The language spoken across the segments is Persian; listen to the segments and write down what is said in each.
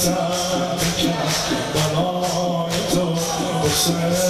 سر کس بنای تو بسر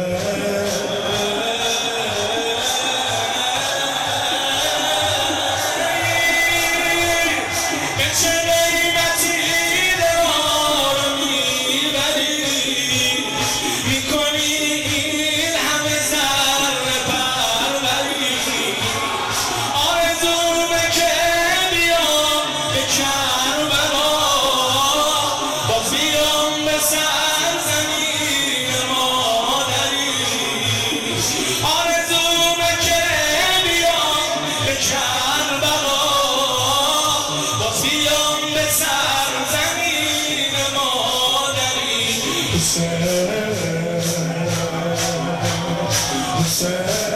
sad.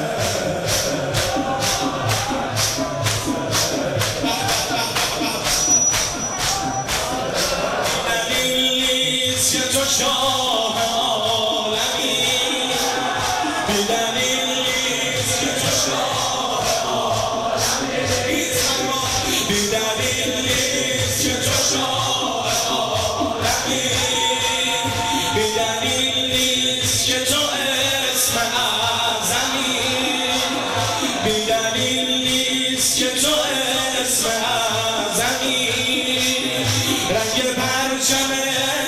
نیست که تو اسم بی دلیل نیست که تو اسم اعظمی. رنگ پرچم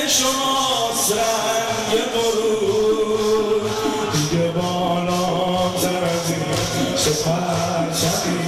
شماست رنگ برود دیگه بالاتر از این چه پرچمی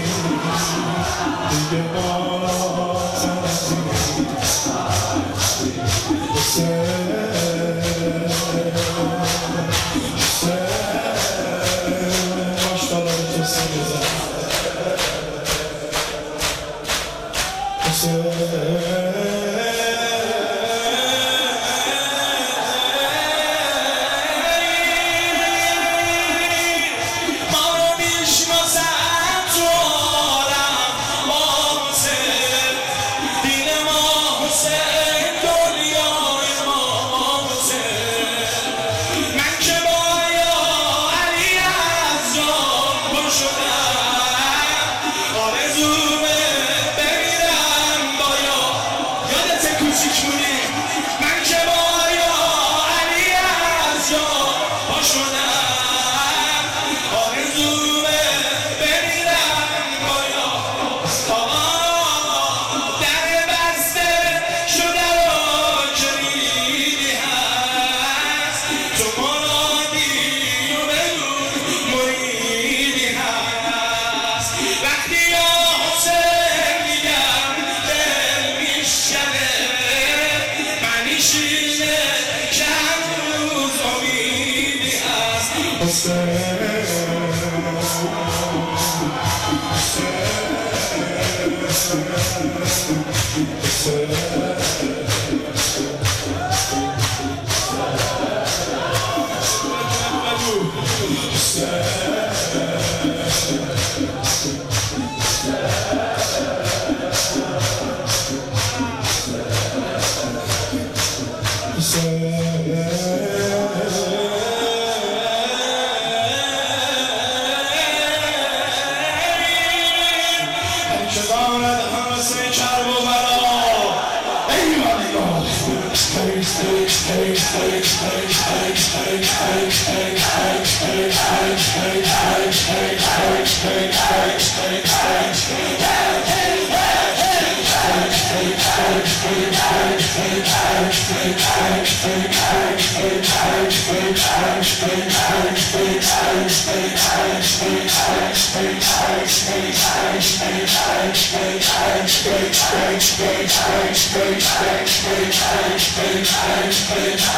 Yeah.